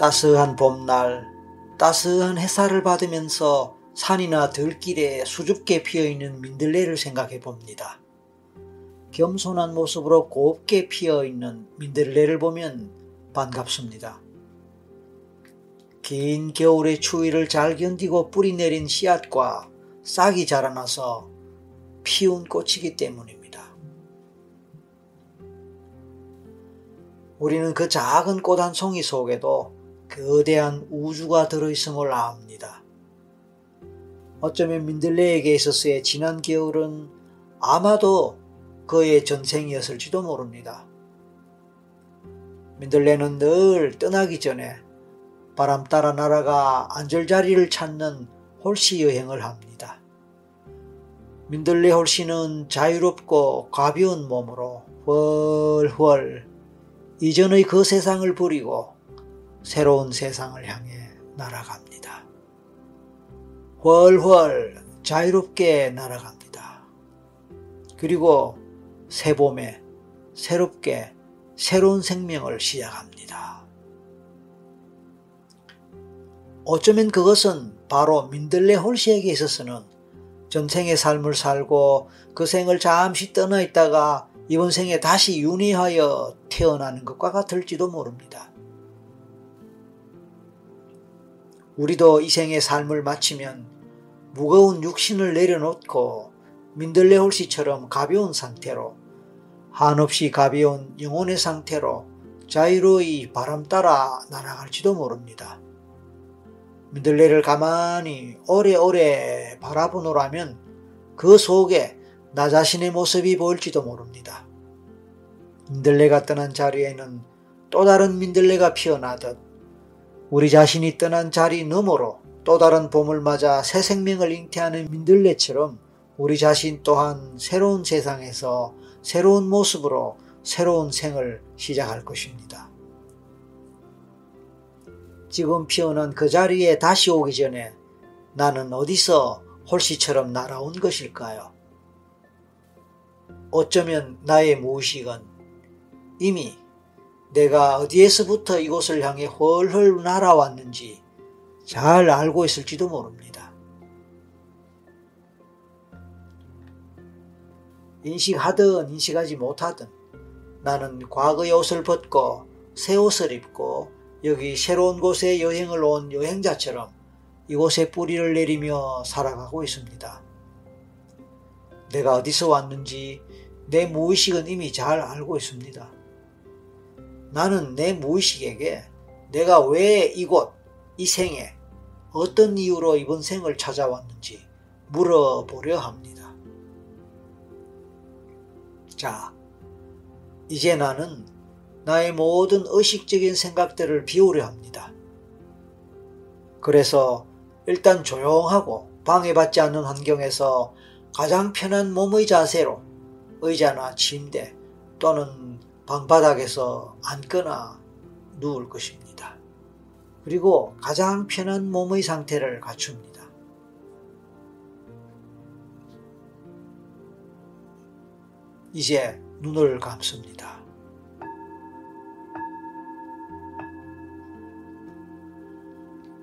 따스한 봄날 따스한 햇살을 받으면서 산이나 들길에 수줍게 피어있는 민들레를 생각해 봅니다. 겸손한 모습으로 곱게 피어있는 민들레를 보면 반갑습니다. 긴 겨울의 추위를 잘 견디고 뿌리 내린 씨앗과 싹이 자라나서 피운 꽃이기 때문입니다. 우리는 그 작은 꽃 한 송이 속에도 거대한 우주가 들어있음을 압니다. 어쩌면 민들레에게 있어서의 지난 겨울은 아마도 그의 전생이었을지도 모릅니다. 민들레는 늘 떠나기 전에 바람 따라 날아가 안절자리를 찾는 홀씨 여행을 합니다. 민들레 홀씨는 자유롭고 가벼운 몸으로 훨훨 이전의 그 세상을 버리고 새로운 세상을 향해 날아갑니다. 훨훨 자유롭게 날아갑니다. 그리고 새 봄에 새롭게 새로운 생명을 시작합니다. 어쩌면 그것은 바로 민들레 홀씨에게 있어서는 전생의 삶을 살고 그 생을 잠시 떠나 있다가 이번 생에 다시 윤회하여 태어나는 것과 같을지도 모릅니다. 우리도 이 생의 삶을 마치면 무거운 육신을 내려놓고 민들레 홀씨처럼 가벼운 상태로 한없이 가벼운 영혼의 상태로 자유로이 바람 따라 날아갈지도 모릅니다. 민들레를 가만히 오래오래 바라보노라면 그 속에 나 자신의 모습이 보일지도 모릅니다. 민들레가 떠난 자리에는 또 다른 민들레가 피어나듯 우리 자신이 떠난 자리 너머로 또 다른 봄을 맞아 새 생명을 잉태하는 민들레처럼 우리 자신 또한 새로운 세상에서 새로운 모습으로 새로운 생을 시작할 것입니다. 지금 피어난 그 자리에 다시 오기 전에 나는 어디서 홀씨처럼 날아온 것일까요? 어쩌면 나의 무의식은 이미 내가 어디에서부터 이곳을 향해 헐헐 날아왔는지 잘 알고 있을지도 모릅니다. 인식하든 인식하지 못하든 나는 과거의 옷을 벗고 새 옷을 입고 여기 새로운 곳에 여행을 온 여행자처럼 이곳에 뿌리를 내리며 살아가고 있습니다. 내가 어디서 왔는지 내 무의식은 이미 잘 알고 있습니다. 나는 내 무의식에게 내가 왜 이곳, 이 생에 어떤 이유로 이번 생을 찾아왔는지 물어보려 합니다. 자, 이제 나는 나의 모든 의식적인 생각들을 비우려 합니다. 그래서 일단 조용하고 방해받지 않는 환경에서 가장 편한 몸의 자세로 의자나 침대 또는 방바닥에서 앉거나 누울 것입니다. 그리고 가장 편한 몸의 상태를 갖춥니다. 이제 눈을 감습니다.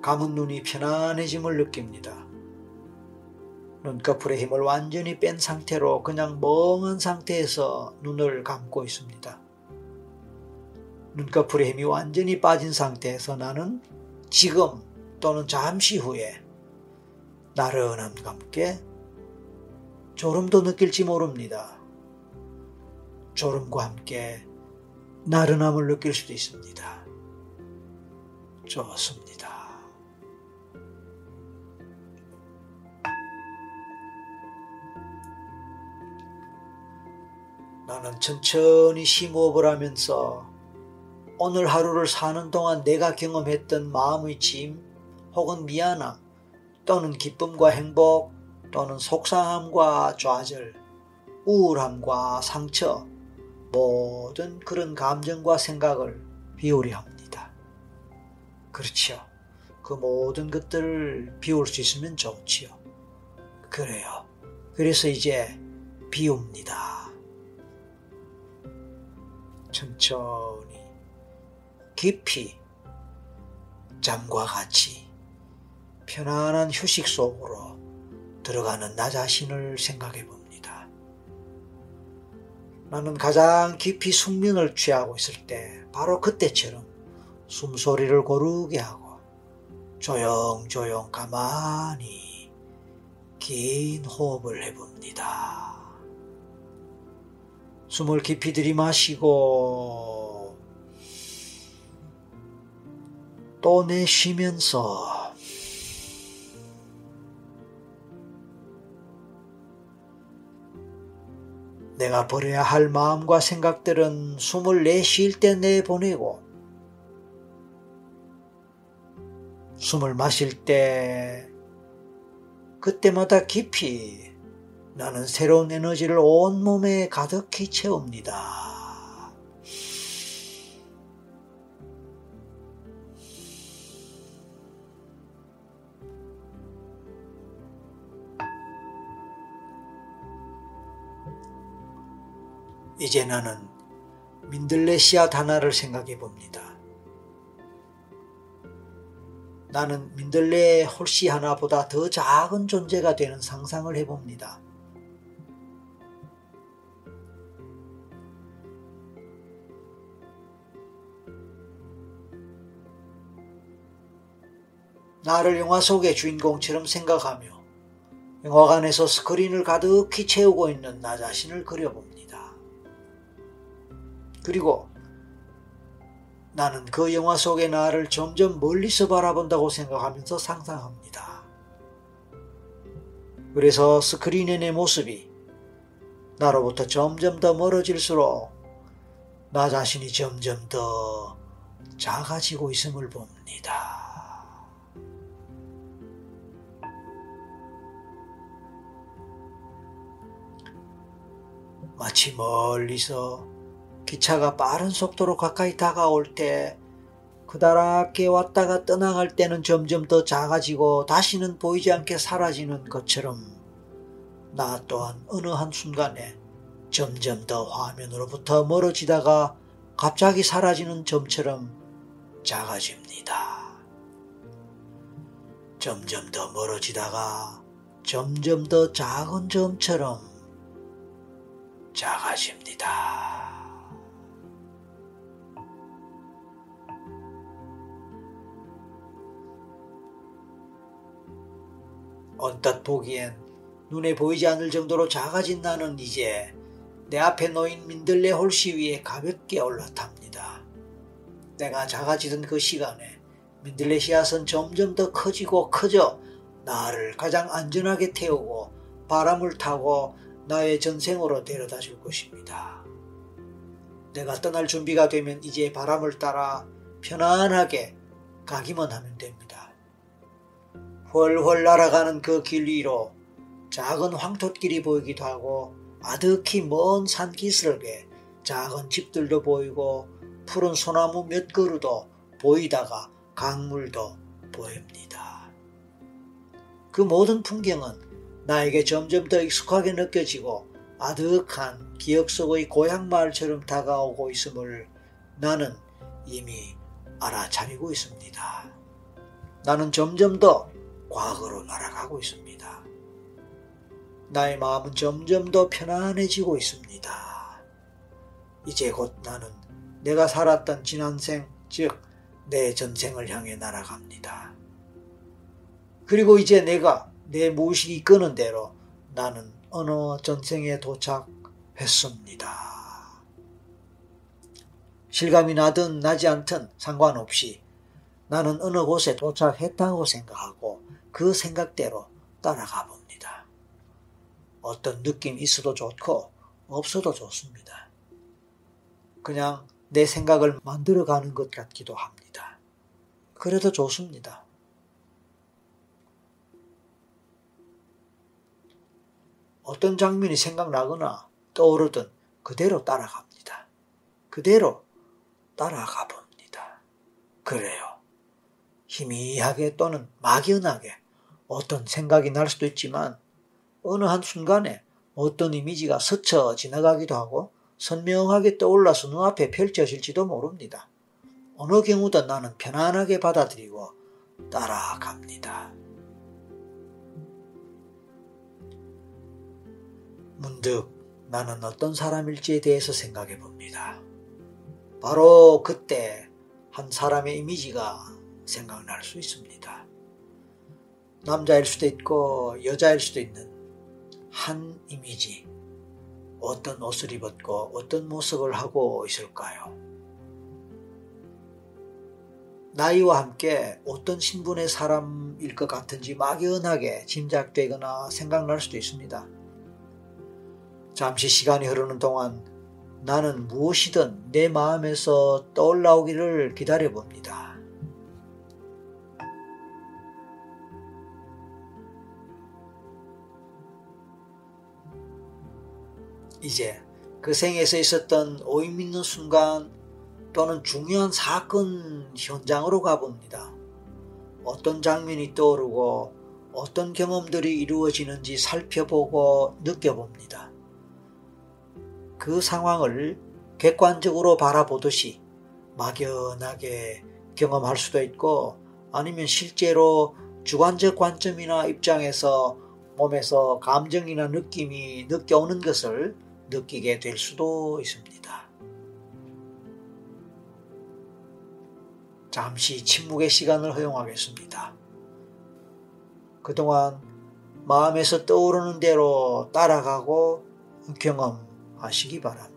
감은 눈이 편안해짐을 느낍니다. 눈꺼풀의 힘을 완전히 뺀 상태로 그냥 멍한 상태에서 눈을 감고 있습니다. 눈꺼풀의 힘이 완전히 빠진 상태에서 나는 지금 또는 잠시 후에 나른함과 함께 졸음도 느낄지 모릅니다. 졸음과 함께 나른함을 느낄 수도 있습니다. 좋습니다. 나는 천천히 심호흡을 하면서 오늘 하루를 사는 동안 내가 경험했던 마음의 짐 혹은 미안함 또는 기쁨과 행복 또는 속상함과 좌절, 우울함과 상처 모든 그런 감정과 생각을 비우려 합니다. 그렇지요. 그 모든 것들을 비울 수 있으면 좋지요. 그래요. 그래서 이제 비웁니다. 천천히 깊이 잠과 같이 편안한 휴식 속으로 들어가는 나 자신을 생각해 봅니다. 나는 가장 깊이 숙면을 취하고 있을 때 바로 그때처럼 숨소리를 고르게 하고 조용조용 가만히 긴 호흡을 해봅니다. 숨을 깊이 들이마시고 또 내쉬면서 내가 버려야 할 마음과 생각들은 숨을 내쉴 때 내보내고 숨을 마실 때 그때마다 깊이 나는 새로운 에너지를 온몸에 가득히 채웁니다. 이제 나는 민들레시아 단화를 생각해 봅니다. 나는 민들레 홀씨 하나보다 더 작은 존재가 되는 상상을 해봅니다. 나를 영화 속의 주인공처럼 생각하며 영화관에서 스크린을 가득히 채우고 있는 나 자신을 그려봅니다. 그리고 나는 그 영화 속의 나를 점점 멀리서 바라본다고 생각하면서 상상합니다. 그래서 스크린의 내 모습이 나로부터 점점 더 멀어질수록 나 자신이 점점 더 작아지고 있음을 봅니다. 마치 멀리서 기차가 빠른 속도로 가까이 다가올 때 그다랗게 왔다가 떠나갈 때는 점점 더 작아지고 다시는 보이지 않게 사라지는 것처럼 나 또한 어느 한순간에 점점 더 화면으로부터 멀어지다가 갑자기 사라지는 점처럼 작아집니다. 점점 더 멀어지다가 점점 더 작은 점처럼 작아집니다. 언뜻 보기엔 눈에 보이지 않을 정도로 작아진 나는 이제 내 앞에 놓인 민들레 홀씨 위에 가볍게 올라탑니다. 내가 작아지던 그 시간에 민들레 씨앗은 점점 더 커지고 커져 나를 가장 안전하게 태우고 바람을 타고 나의 전생으로 데려다 줄 것입니다. 내가 떠날 준비가 되면 이제 바람을 따라 편안하게 가기만 하면 됩니다. 훨훨 날아가는 그 길 위로 작은 황토길이 보이기도 하고 아득히 먼 산기슭에 작은 집들도 보이고 푸른 소나무 몇 그루도 보이다가 강물도 보입니다. 그 모든 풍경은 나에게 점점 더 익숙하게 느껴지고 아득한 기억 속의 고향 마을처럼 다가오고 있음을 나는 이미 알아차리고 있습니다. 나는 점점 더 과거로 날아가고 있습니다. 나의 마음은 점점 더 편안해지고 있습니다. 이제 곧 나는 내가 살았던 지난 생, 즉, 내 전생을 향해 날아갑니다. 그리고 이제 내가 내 무의식이 끄는 대로 나는 어느 전생에 도착했습니다. 실감이 나든 나지 않든 상관없이 나는 어느 곳에 도착했다고 생각하고 그 생각대로 따라가 봅니다. 어떤 느낌이 있어도 좋고 없어도 좋습니다. 그냥 내 생각을 만들어가는 것 같기도 합니다. 그래도 좋습니다. 어떤 장면이 생각나거나 떠오르든 그대로 따라갑니다. 그대로 따라가 봅니다. 그래요. 희미하게 또는 막연하게 어떤 생각이 날 수도 있지만 어느 한순간에 어떤 이미지가 스쳐 지나가기도 하고 선명하게 떠올라서 눈앞에 펼쳐질지도 모릅니다. 어느 경우든 나는 편안하게 받아들이고 따라갑니다. 문득 나는 어떤 사람일지에 대해서 생각해 봅니다. 바로 그때 한 사람의 이미지가 생각날 수 있습니다. 남자일 수도 있고 여자일 수도 있는 한 이미지. 어떤 옷을 입었고 어떤 모습을 하고 있을까요? 나이와 함께 어떤 신분의 사람일 것 같은지 막연하게 짐작되거나 생각날 수도 있습니다. 잠시 시간이 흐르는 동안 나는 무엇이든 내 마음에서 떠올라오기를 기다려 봅니다. 이제 그 생에서 있었던 오임 있는 순간 또는 중요한 사건 현장으로 가봅니다. 어떤 장면이 떠오르고 어떤 경험들이 이루어지는지 살펴보고 느껴봅니다. 그 상황을 객관적으로 바라보듯이 막연하게 경험할 수도 있고 아니면 실제로 주관적 관점이나 입장에서 몸에서 감정이나 느낌이 느껴오는 것을 느끼게 될 수도 있습니다. 잠시 침묵의 시간을 허용하겠습니다. 그동안 마음에서 떠오르는 대로 따라가고 경험하시기 바랍니다.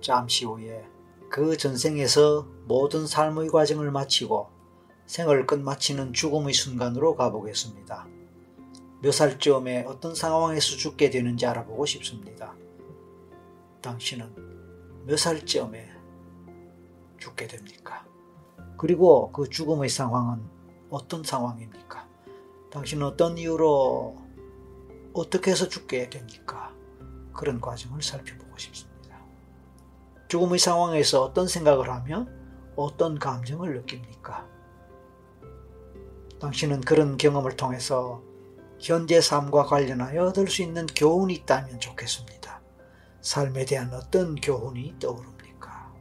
잠시 후에 그 전생에서 모든 삶의 과정을 마치고 생을 끝마치는 죽음의 순간으로 가보겠습니다. 몇 살쯤에 어떤 상황에서 죽게 되는지 알아보고 싶습니다. 당신은 몇 살쯤에 죽게 됩니까? 그리고 그 죽음의 상황은 어떤 상황입니까? 당신은 어떤 이유로 어떻게 해서 죽게 됩니까? 그런 과정을 살펴보고 싶습니다. 죽음의 상황에서 어떤 생각을 하며 어떤 감정을 느낍니까? 당신은 그런 경험을 통해서 현재 삶과 관련하여 얻을 수 있는 교훈이 있다면 좋겠습니다. 삶에 대한 어떤 교훈이 떠오릅니까?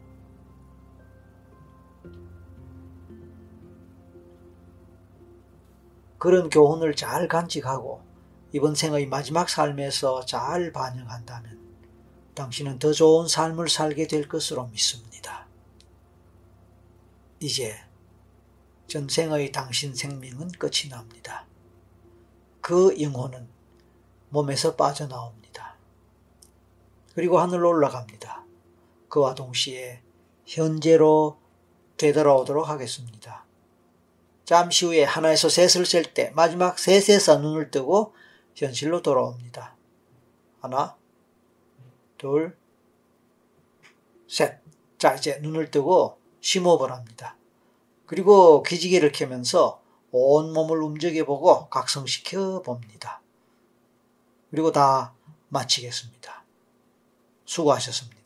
그런 교훈을 잘 간직하고 이번 생의 마지막 삶에서 잘 반영한다면 당신은 더 좋은 삶을 살게 될 것으로 믿습니다. 이제 전생의 당신 생명은 끝이 납니다. 그 영혼은 몸에서 빠져나옵니다. 그리고 하늘로 올라갑니다. 그와 동시에 현재로 되돌아오도록 하겠습니다. 잠시 후에 하나에서 셋을 셀 때 마지막 셋에서 눈을 뜨고 현실로 돌아옵니다. 하나, 둘, 셋. 자, 이제 눈을 뜨고 심호흡을 합니다. 그리고 기지개를 켜면서 온몸을 움직여보고 각성시켜 봅니다. 그리고 다 마치겠습니다. 수고하셨습니다.